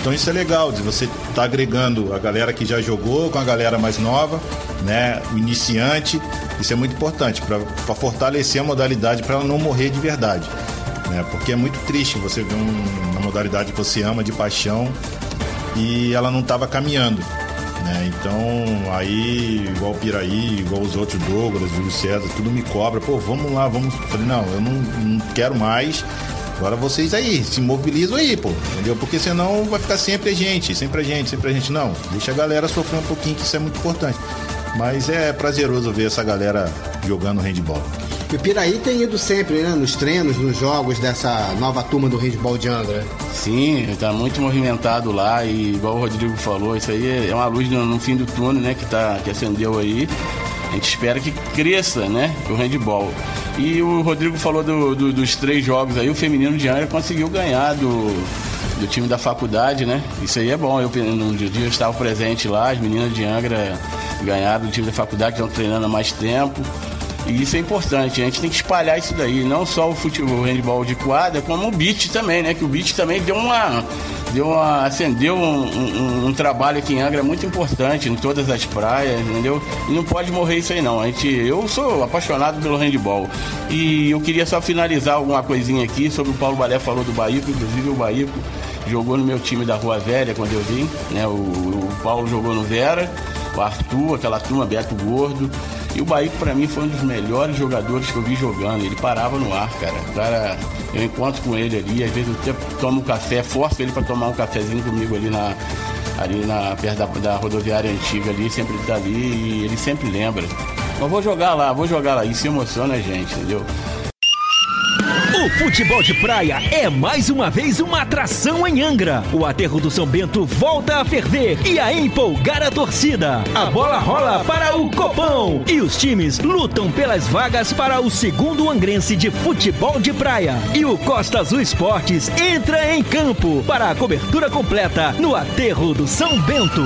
Speaker 15: Então isso é legal, de você tá agregando a galera que já jogou com a galera mais nova, né, o iniciante. Isso é muito importante para fortalecer a modalidade para ela não morrer de verdade né? Porque é muito triste você ver um, uma modalidade que você ama de paixão e ela não estava caminhando. Né? Então, aí, igual o Piraí, igual os outros Douglas, o César, tudo me cobra, pô, vamos lá, vamos. Eu falei, não, eu não, não quero mais. Agora vocês aí, se mobilizam aí, pô, entendeu? Porque senão vai ficar sempre a gente, sempre a gente, sempre a gente. Não, deixa a galera sofrer um pouquinho, que isso é muito importante. Mas é prazeroso ver essa galera jogando handball.
Speaker 14: E o Piraí tem ido sempre, né? Nos treinos, nos jogos dessa nova turma do handball de Angra.
Speaker 16: Sim, está muito movimentado lá e igual o Rodrigo falou, isso aí é uma luz no, no, fim do túnel, né? Que, tá, que acendeu aí. A gente espera que cresça, né? O handball. E o Rodrigo falou do, do, dos três jogos aí, o feminino de Angra conseguiu ganhar do, do time da faculdade, né? Isso aí é bom. Eu no dia eu estava presente lá, as meninas de Angra ganharam do time da faculdade, estão treinando há mais tempo. E isso é importante, a gente tem que espalhar isso daí, não só o futebol, o handball de quadra, como o beat também, né? Que o beat também deu uma. Deu uma, acendeu um, um, um, trabalho aqui em Angra muito importante em todas as praias, entendeu? E não pode morrer isso aí não. A gente, eu sou apaixonado pelo handball. E eu queria só finalizar alguma coisinha aqui sobre o Paulo Balé falou do Baíco, inclusive o Baíco jogou no meu time da Rua Velha quando eu vim, né? O, o Paulo jogou no Vera, o Arthur, aquela turma, Beto Gordo. E o Bahia, para mim, foi um dos melhores jogadores que eu vi jogando. Ele parava no ar, cara. O cara, eu encontro com ele ali, às vezes eu tomo um café, forço ele para tomar um cafezinho comigo ali na, ali na, perto da, da rodoviária antiga ali, sempre tá ali e ele sempre lembra. Mas vou jogar lá, vou jogar lá. Isso emociona a gente, entendeu?
Speaker 17: O futebol de praia é mais uma vez uma atração em Angra. O aterro do São Bento volta a ferver e a empolgar a torcida. A bola rola para o Copão e os times lutam pelas vagas para o segundo angrense de futebol de praia. E o Costa Azul Esportes entra em campo para a cobertura completa no aterro do São Bento.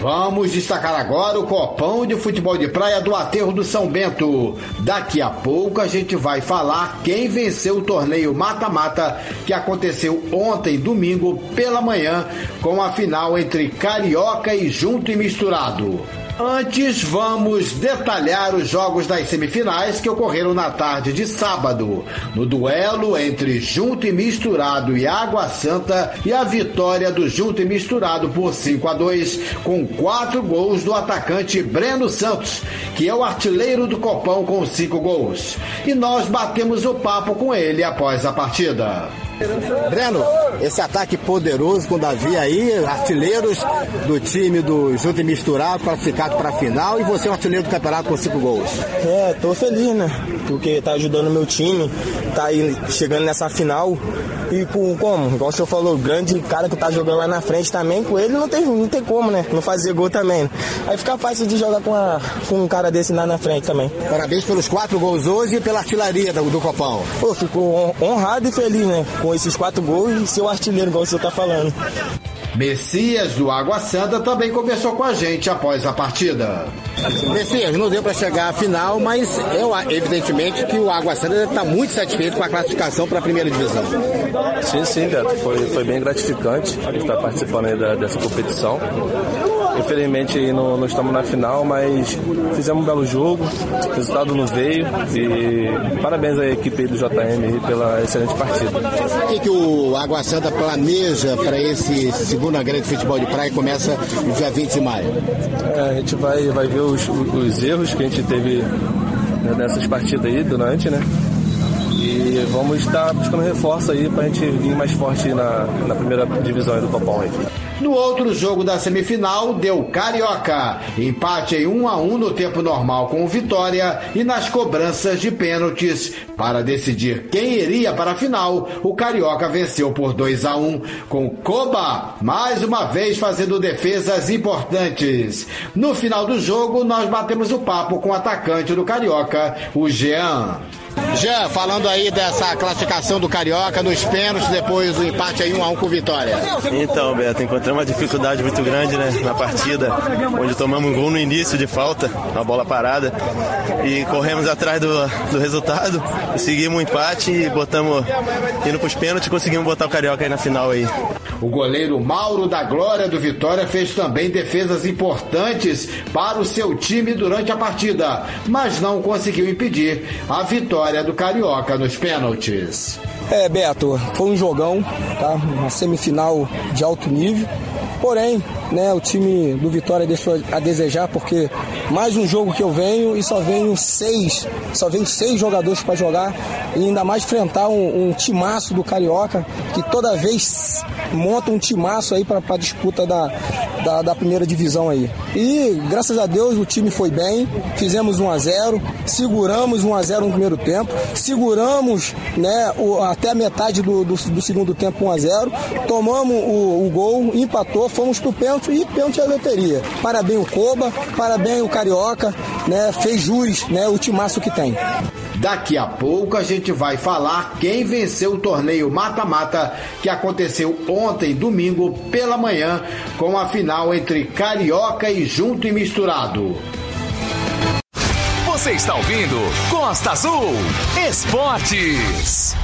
Speaker 2: Vamos destacar agora o copão de futebol de praia do Aterro do São Bento. Daqui a pouco a gente vai falar quem venceu o torneio mata-mata que aconteceu ontem, domingo, pela manhã, com a final entre Carioca e Junto e Misturado. Antes, vamos detalhar os jogos das semifinais que ocorreram na tarde de sábado. No duelo entre Junto e Misturado e Água Santa e a vitória do Junto e Misturado por 5 a 2 com quatro gols do atacante Breno Santos, que é o artilheiro do Copão com cinco gols. E nós batemos o papo com ele após a partida.
Speaker 14: Breno, esse ataque poderoso com o Davi aí, artilheiros do time do Junto e Misturado, classificado para a final, e você é o artilheiro do campeonato com cinco gols.
Speaker 12: É, tô feliz, né? Porque tá ajudando o meu time, tá aí chegando nessa final. E com, como? Igual o senhor falou, o grande cara que tá jogando lá na frente também, com ele não tem, não tem como, né? Não fazer gol também. Né? Aí fica fácil de jogar com, a, com um cara desse lá na frente também.
Speaker 14: Parabéns pelos quatro gols hoje e pela artilharia do, do Copão.
Speaker 12: Pô, fico honrado e feliz, né? Com esses quatro gols e ser o artilheiro, igual o senhor tá falando.
Speaker 2: Messias do Água Santa também conversou com a gente após a partida.
Speaker 14: Messias, não deu para chegar à final, mas eu, evidentemente que o Água Santa deve estar muito satisfeito com a classificação para a primeira divisão.
Speaker 18: Sim, sim, Beto. Foi, foi bem gratificante estar participando da, dessa competição.
Speaker 19: Infelizmente não, não estamos na final, mas fizemos um belo jogo, o resultado não veio e parabéns à equipe do JM pela excelente partida.
Speaker 12: O que, que o Água Santa planeja para esse segunda grande futebol de praia que começa no dia 20 de maio?
Speaker 19: É, a gente vai, vai ver os, os erros que a gente teve né, nessas partidas aí durante, né? Vamos estar buscando reforço aí para a gente vir mais forte na, na primeira divisão do Copom.
Speaker 2: No outro jogo da semifinal, deu Carioca. Empate em 1 a 1 no tempo normal com Vitória e nas cobranças de pênaltis. Para decidir quem iria para a final, o Carioca venceu por 2 a 1 com Koba, mais uma vez fazendo defesas importantes. No final do jogo, nós batemos o papo com o atacante do Carioca, o Jean.
Speaker 12: Já falando aí dessa classificação do Carioca nos pênaltis, depois do empate aí 1 a 1 com Vitória.
Speaker 18: Então, Beto, encontramos uma dificuldade muito grande né, na partida, onde tomamos um gol no início de falta, uma bola parada, e corremos atrás do, do resultado, seguimos o empate e botamos indo para os pênaltis conseguimos botar o Carioca aí na final aí.
Speaker 2: O goleiro Mauro da Glória do Vitória fez também defesas importantes para o seu time durante a partida, mas não conseguiu impedir a vitória do Carioca nos pênaltis.
Speaker 19: É, Beto, foi um jogão, tá? Uma semifinal de alto nível. Porém, né, o time do Vitória deixou a desejar porque mais um jogo que eu venho e só venho seis, só venho seis jogadores para jogar e ainda mais enfrentar um, um timaço do Carioca que toda vez monta um timaço aí para a disputa da, da, da, primeira divisão aí. E graças a Deus o time foi bem, fizemos 1 a 0 seguramos 1 a 0 no primeiro tempo, seguramos né, o, até a metade do, do, do, segundo tempo 1 a 0 tomamos o, o gol, empatou, fomos pro pênalti e pênalti a loteria. Parabéns o Coba, parabéns o Carioca, né, fez jus né, o timaço que tem.
Speaker 2: Daqui a pouco a gente vai falar quem venceu o torneio mata-mata que aconteceu ontem, domingo, pela manhã, com a final entre Carioca e Junto e Misturado.
Speaker 1: Você está ouvindo Costa Azul Esportes.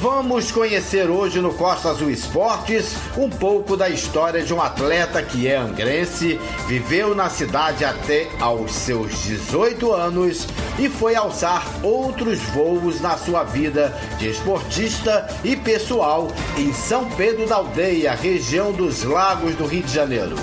Speaker 1: Vamos conhecer hoje no Costa Azul Esportes um pouco da história de um atleta que é angrense, viveu na cidade até aos seus 18 anos e foi alçar outros voos na sua vida de esportista e pessoal em São Pedro da Aldeia, região dos Lagos do Rio de Janeiro.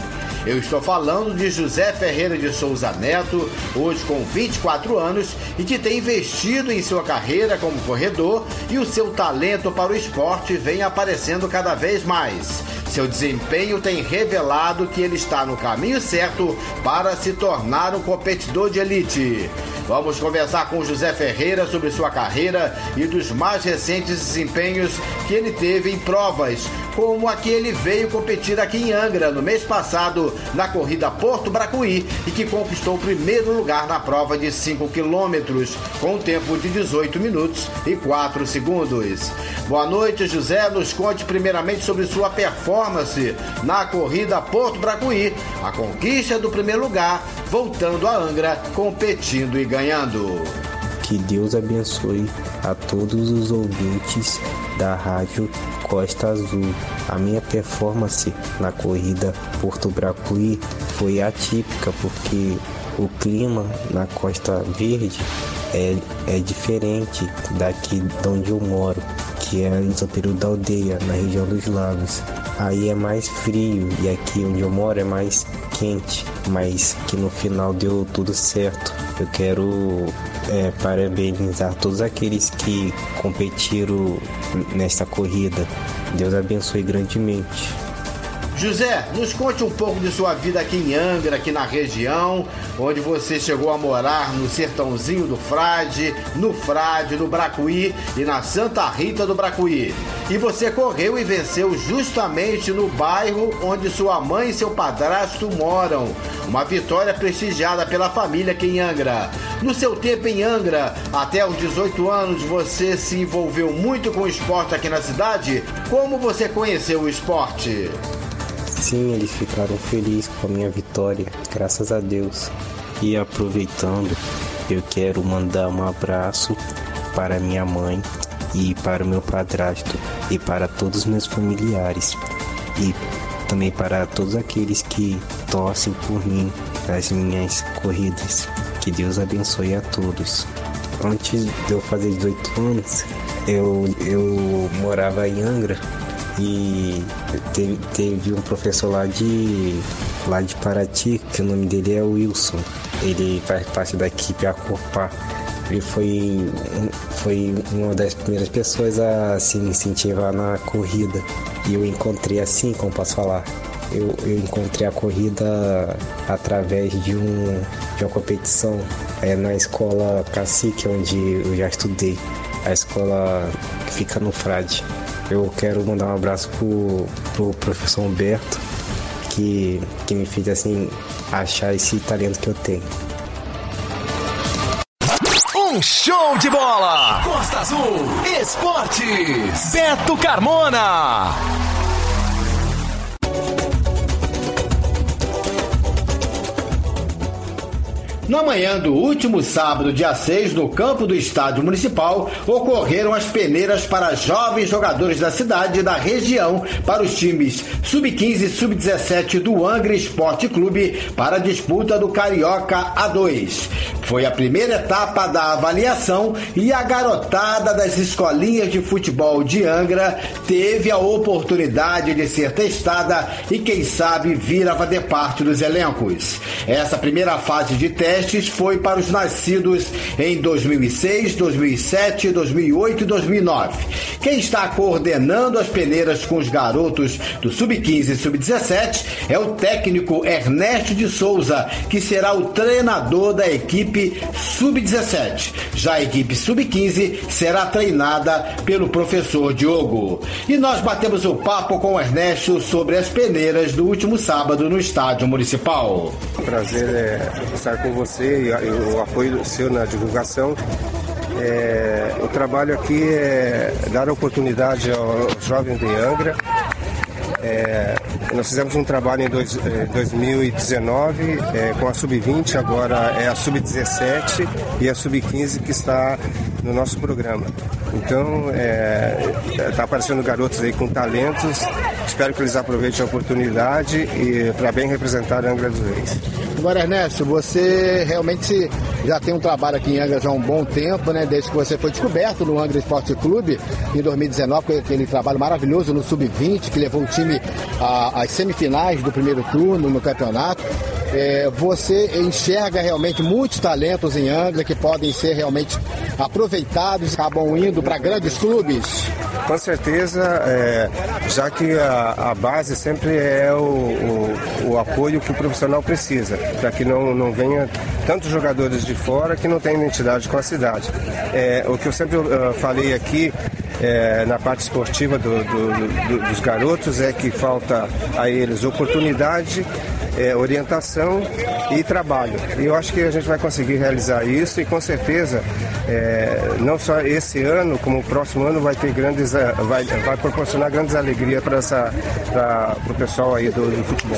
Speaker 1: Eu estou falando de José Ferreira de Souza Neto, hoje com 24 anos e que tem investido em sua carreira como corredor e o seu talento para o esporte vem aparecendo cada vez mais. Seu desempenho tem revelado que ele está no caminho certo para se tornar um competidor de elite. Vamos conversar com José Ferreira sobre sua carreira e dos mais recentes desempenhos que ele teve em provas, como a que ele veio competir aqui em Angra no mês passado na corrida Porto Bracuí e que conquistou o primeiro lugar na prova de 5 quilômetros, com um tempo de 18 minutos e 4 segundos. Boa noite, José. Nos conte primeiramente sobre sua performance na corrida Porto Bracuí, a conquista do primeiro lugar, voltando a Angra, competindo e ganhando.
Speaker 20: Que Deus abençoe a todos os ouvintes da Rádio Costa Azul. A minha performance na corrida Porto Bracuí foi atípica porque o clima na Costa Verde é, é diferente daqui de onde eu moro, que é São Pedro da Aldeia, na região dos lagos. Aí é mais frio e aqui onde eu moro é mais quente, mas que no final deu tudo certo. Eu quero é, parabenizar todos aqueles que competiram nesta corrida. Deus abençoe grandemente.
Speaker 2: José, nos conte um pouco de sua vida aqui em Angra, aqui na região, onde você chegou a morar no Sertãozinho do Frade, no Frade, no Bracuí e na Santa Rita do Bracuí. E você correu e venceu justamente no bairro onde sua mãe e seu padrasto moram. Uma vitória prestigiada pela família aqui em Angra. No seu tempo em Angra, até os 18 anos, você se envolveu muito com o esporte aqui na cidade? Como você conheceu o esporte?
Speaker 20: Sim, eles ficaram felizes com a minha vitória, graças a Deus. E aproveitando, eu quero mandar um abraço para minha mãe, e para o meu padrasto e para todos os meus familiares e também para todos aqueles que torcem por mim nas minhas corridas. Que Deus abençoe a todos. Antes de eu fazer 18 anos, eu, eu morava em Angra e teve, teve um professor lá de lá de Paraty, que o nome dele é Wilson. Ele faz parte da equipe Acopar. Ele foi, foi uma das primeiras pessoas a se incentivar na corrida. E eu encontrei assim, como posso falar, eu, eu encontrei a corrida através de, um, de uma competição é, na escola Cacique, onde eu já estudei. A escola que fica no Frade. Eu quero mandar um abraço pro, pro professor Humberto, que, que me fez assim achar esse talento que eu tenho.
Speaker 1: Um show de bola! Costa Azul Esportes! Beto Carmona!
Speaker 2: Na manhã do último sábado, dia 6, no campo do Estádio Municipal, ocorreram as peneiras para jovens jogadores da cidade e da região para os times Sub-15 e Sub-17 do Angra Esporte Clube para a disputa do Carioca A2. Foi a primeira etapa da avaliação e a garotada das escolinhas de futebol de Angra teve a oportunidade de ser testada e, quem sabe, vir a fazer parte dos elencos. Essa primeira fase de teste testes foi para os nascidos em 2006, 2007, 2008 e 2009. Quem está coordenando as peneiras com os garotos do Sub-15 e Sub-17 é o técnico Ernesto de Souza, que será o treinador da equipe Sub-17. Já a equipe Sub-15 será treinada pelo professor Diogo. E nós batemos o papo com o Ernesto sobre as peneiras do último sábado no estádio municipal.
Speaker 21: Prazer é estar com você você e o apoio seu na divulgação. É, o trabalho aqui é dar oportunidade aos jovens de Angra. É, nós fizemos um trabalho em dois, 2019 é, com a Sub-20, agora é a Sub-17 e a Sub-15 que está no nosso programa. Então, está é, tá aparecendo garotos aí com talentos. Espero que eles aproveitem a oportunidade e para bem representar a Angra dos Reis.
Speaker 2: Agora, Ernesto, você realmente já tem um trabalho aqui em Angra já há um bom tempo, né? Desde que você foi descoberto no Angra Esporte Clube em 2019, com aquele trabalho maravilhoso no Sub-20, que levou o time às semifinais do primeiro turno no campeonato. É, você enxerga realmente muitos talentos em Angra que podem ser realmente aproveitados, acabam indo para grandes clubes?
Speaker 21: Com certeza, é, já que a, a, base sempre é o, o, o, apoio que o profissional precisa, para que não, não venha tantos jogadores de fora que não têm identidade com a cidade. É, o que eu sempre uh, falei aqui é, na parte esportiva do, do, do, dos garotos é que falta a eles oportunidade é, orientação e trabalho. E eu acho que a gente vai conseguir realizar isso e com certeza é, não só esse ano, como o próximo ano vai ter grandes, é, vai, vai proporcionar grandes alegrias para o pessoal aí do, do, futebol.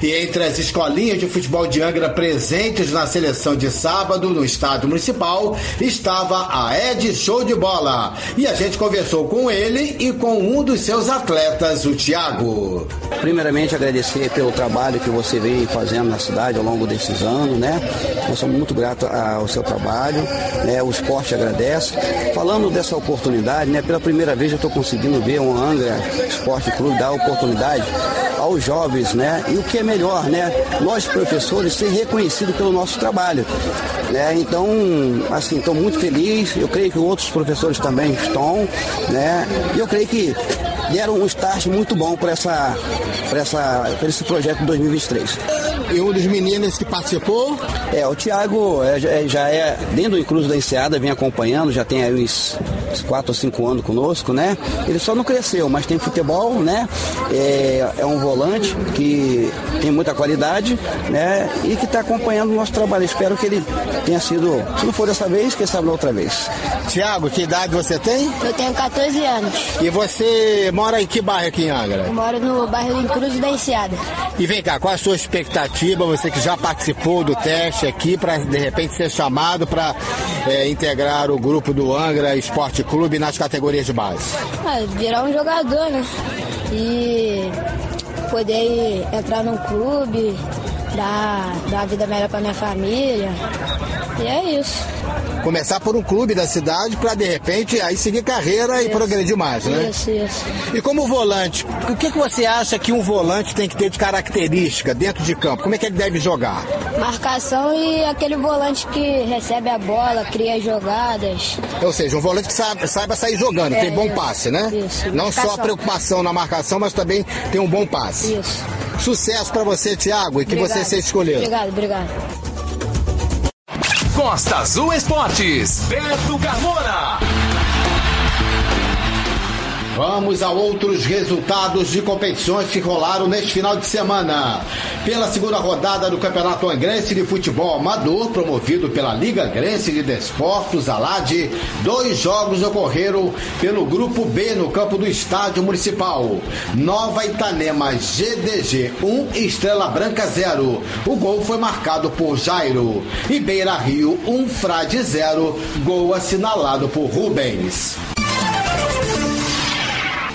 Speaker 2: E entre as escolinhas de futebol de Angra presentes na seleção de sábado no estádio municipal estava a Ed Show de Bola. E a gente conversou com ele e com um dos seus atletas, o Thiago.
Speaker 13: Primeiramente agradecer pelo trabalho que você vem fazendo na cidade ao longo desses anos, né? Nós somos muito gratos ao seu trabalho, né? Os esporte agradece. Falando dessa oportunidade, né, pela primeira vez eu estou conseguindo ver um Angra Esporte Clube dar oportunidade aos jovens, né? E o que é melhor, né? Nós professores ser reconhecidos pelo nosso trabalho, né? Então, assim, estou muito feliz. Eu creio que outros professores também estão, né? E eu creio que deram um start muito bom para essa, essa, esse projeto de 2023.
Speaker 2: E um dos meninos que participou?
Speaker 13: É, o Thiago é, é, já é dentro do Incluso da Enseada, vem acompanhando, já tem aí uns 4 ou 5 anos conosco, né? Ele só não cresceu, mas tem futebol, né? É, é um volante que tem muita qualidade, né? E que está acompanhando o nosso trabalho. Espero que ele tenha sido, se não for dessa vez, quem sabe outra vez.
Speaker 2: Tiago, que idade você tem?
Speaker 7: Eu tenho 14 anos.
Speaker 2: E você mora em que bairro aqui em Angra?
Speaker 7: Eu moro no bairro do Cruz da Enseada.
Speaker 2: E vem cá, qual a sua expectativa, você que já participou do teste aqui, para de repente ser chamado para é, integrar o grupo do Angra Esporte
Speaker 12: Clube nas categorias de base?
Speaker 7: Ah, virar um jogador, né? E poder entrar num clube, dar, dar uma vida melhor pra minha família. E é isso.
Speaker 12: Começar por um clube da cidade para de repente aí seguir carreira e progredir mais, né?
Speaker 7: Isso, isso.
Speaker 12: E como volante, o que, que você acha que um volante tem que ter de característica dentro de campo? Como é que ele deve jogar?
Speaker 7: Marcação e aquele volante que recebe a bola, cria jogadas.
Speaker 12: Ou seja, um volante que saiba, saiba sair jogando,
Speaker 7: É,
Speaker 12: tem bom
Speaker 7: isso.
Speaker 12: passe, né?
Speaker 7: Isso,
Speaker 12: Não só a
Speaker 7: marcação.
Speaker 12: preocupação na marcação, mas também tem um bom passe.
Speaker 7: Isso.
Speaker 12: Sucesso para você, Thiago, e que você
Speaker 7: Obrigado.
Speaker 12: seja escolhido.
Speaker 7: Obrigado, obrigado.
Speaker 1: Costa Azul Esportes, Beto Carmona.
Speaker 2: Vamos a outros resultados de competições que rolaram neste final de semana. Pela segunda rodada do Campeonato Angrense de Futebol Amador, promovido pela Liga Angrense de Desportos, Alad, dois jogos ocorreram pelo Grupo B no campo do Estádio Municipal. Nova Itanema GDG 1, Estrela Branca 0. O gol foi marcado por Jairo. E Beira Rio 1, Frade 0. Gol assinalado por Rubens.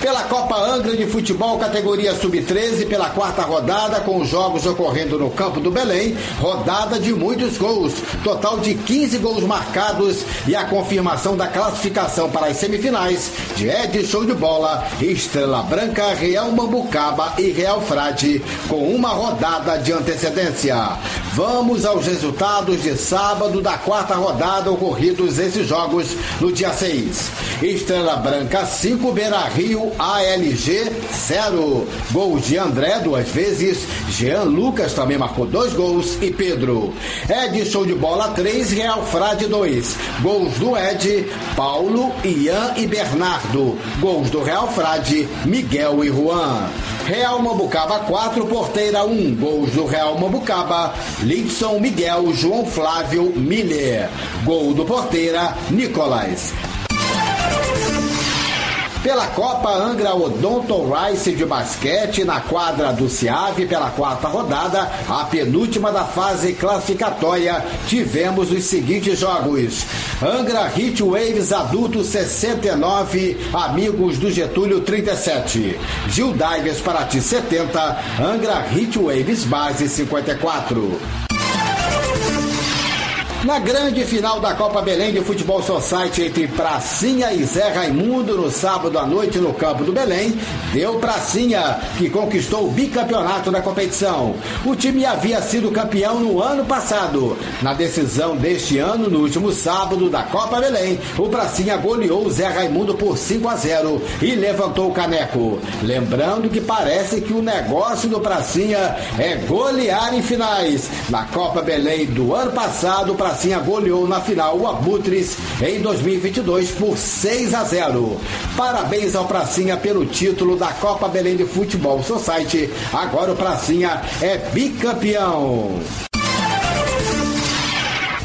Speaker 2: Pela Copa Angra de Futebol, categoria Sub-13, pela quarta rodada, com os jogos ocorrendo no Campo do Belém, rodada de muitos gols, total de 15 gols marcados e a confirmação da classificação para as semifinais de Edson de Bola, Estrela Branca, Real Mambucaba e Real Frade, com uma rodada de antecedência. Vamos aos resultados de sábado da quarta rodada ocorridos esses jogos no dia 6. Estrela Branca 5, Beira Rio, ALG 0. Gols de André duas vezes, Jean Lucas também marcou dois gols e Pedro. Edson de bola 3, Real Frade 2. Gols do Ed, Paulo, Ian e Bernardo. Gols do Real Frade, Miguel e Juan. Real Mambucaba 4, Porteira 1. Gols do Real Mambucaba, Lidson, Miguel, João Flávio, Miller. Gol do Porteira, Nicolas. Pela Copa Angra Odonto Rice de basquete na quadra do Ciave pela quarta rodada, a penúltima da fase classificatória, tivemos os seguintes jogos. Angra Hit Waves adulto 69, Amigos do Getúlio 37. Gil Divers Paraty 70, Angra Hit Waves base 54. Na grande final da Copa Belém de Futebol Society entre Pracinha e Zé Raimundo no sábado à noite no campo do Belém, deu Pracinha, que conquistou o bicampeonato da competição. O time havia sido campeão no ano passado. Na decisão deste ano, no último sábado da Copa Belém, o Pracinha goleou o Zé Raimundo por 5 a 0 e levantou o caneco. Lembrando que parece que o negócio do Pracinha é golear em finais. Na Copa Belém do ano passado, o Pracinha goleou na final o Abutres em 2022 por 6 a 0. Parabéns ao Pracinha pelo título da Copa Belém de Futebol Society. Agora o Pracinha é bicampeão.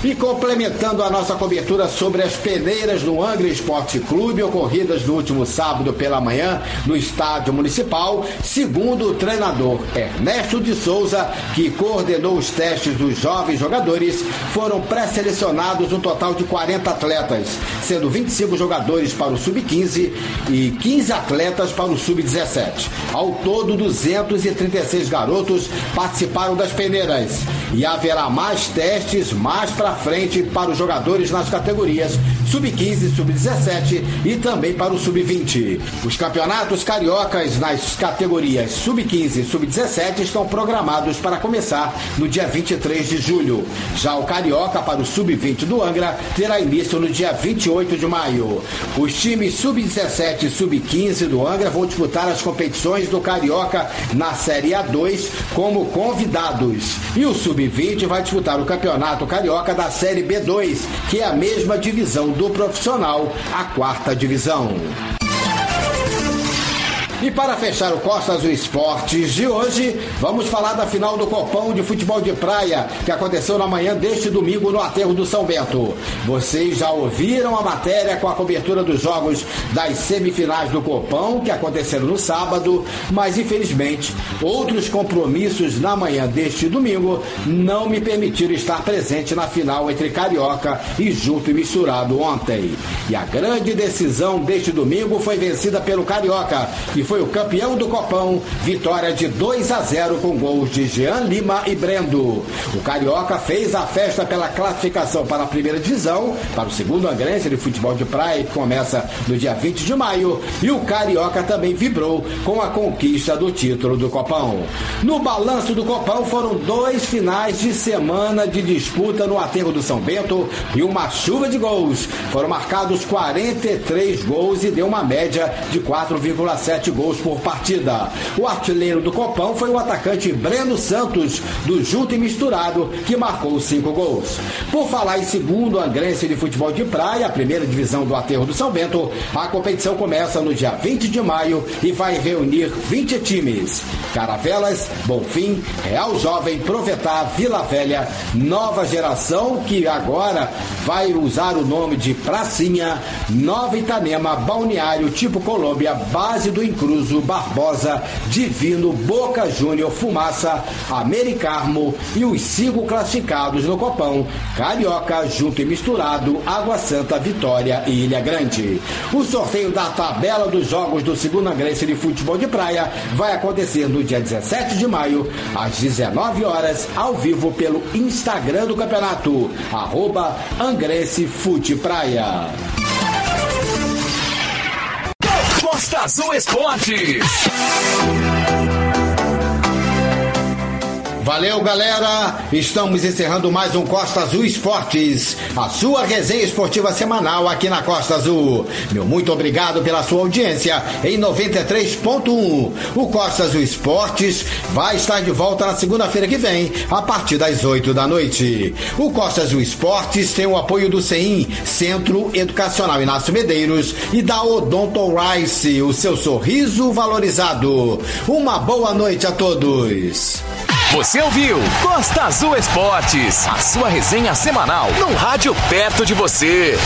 Speaker 2: E complementando a nossa cobertura sobre as peneiras do Angra Esporte Clube, ocorridas no último sábado pela manhã no estádio municipal, segundo o treinador Ernesto de Souza, que coordenou os testes dos jovens jogadores, foram pré-selecionados um total de 40 atletas, sendo 25 jogadores para o sub-15 e 15 atletas para o sub-17. Ao todo, 236 garotos participaram das peneiras e haverá mais testes mais para frente para os jogadores nas categorias sub-15, sub-17 e também para o sub-20. Os campeonatos cariocas nas categorias sub-15 e sub-17 estão programados para começar no dia 23 de julho. Já o carioca para o sub-20 do Angra terá início no dia 28 de maio. Os times sub-17 e sub-15 do Angra vão disputar as competições do carioca na Série A2 como convidados. E o sub-20 vai disputar o campeonato carioca da Série B2, que é a mesma divisão do profissional, a quarta divisão. E para fechar o Costa Azul Esportes de hoje, vamos falar da final do Copão de Futebol de Praia, que aconteceu na manhã deste domingo no Aterro do São Bento. Vocês já ouviram a matéria com a cobertura dos jogos das semifinais do Copão, que aconteceram no sábado, mas infelizmente outros compromissos na manhã deste domingo não me permitiram estar presente na final entre Carioca e Junto e Misturado ontem. E a grande decisão deste domingo foi vencida pelo Carioca, que foi o campeão do Copão, vitória de 2 a 0 com gols de Jean Lima e Brendo. O Carioca fez a festa pela classificação para a primeira divisão, para o segundo angrense de futebol de praia, que começa no dia 20 de maio, e o Carioca também vibrou com a conquista do título do Copão. No balanço do Copão foram dois finais de semana de disputa no aterro do São Bento e uma chuva de gols. Foram marcados 43 gols e deu uma média de 4,7 gols por partida. O artilheiro do Copão foi o atacante Breno Santos, do Junto e Misturado, que marcou cinco gols. Por falar em segundo angrense de futebol de praia, a primeira divisão do Aterro do São Bento, a competição começa no dia 20 de maio e vai reunir 20 times. Caravelas, Bonfim, Real Jovem, Provetar, Vila Velha, Nova Geração, que agora vai usar o nome de Pracinha, Nova Itanema, Balneário, Tipo Colômbia, Base do Incruso, Barbosa, Divino, Boca Júnior, Fumaça, Americarmo e os cinco classificados no Copão, Carioca, Junto e Misturado, Água Santa, Vitória e Ilha Grande. O sorteio da tabela dos jogos do segundo Angrense de Futebol de Praia vai acontecer no dia 17 de maio, às 19 horas, ao vivo pelo Instagram do campeonato, arroba Angrense Fute Praia.
Speaker 1: Costa Azul Esportes.
Speaker 2: Valeu, galera! Estamos encerrando mais um Costa Azul Esportes, a sua resenha esportiva semanal aqui na Costa Azul. Meu muito obrigado pela sua audiência em 93.1. O Costa Azul Esportes vai estar de volta na segunda-feira que vem, a partir das 8 da noite. O Costa Azul Esportes tem o apoio do CEIM, Centro Educacional Inácio Medeiros, e da Odonto Rice, o seu sorriso valorizado. Uma boa noite a todos!
Speaker 1: Você ouviu Costa Azul Esportes, a sua resenha semanal no rádio perto de você.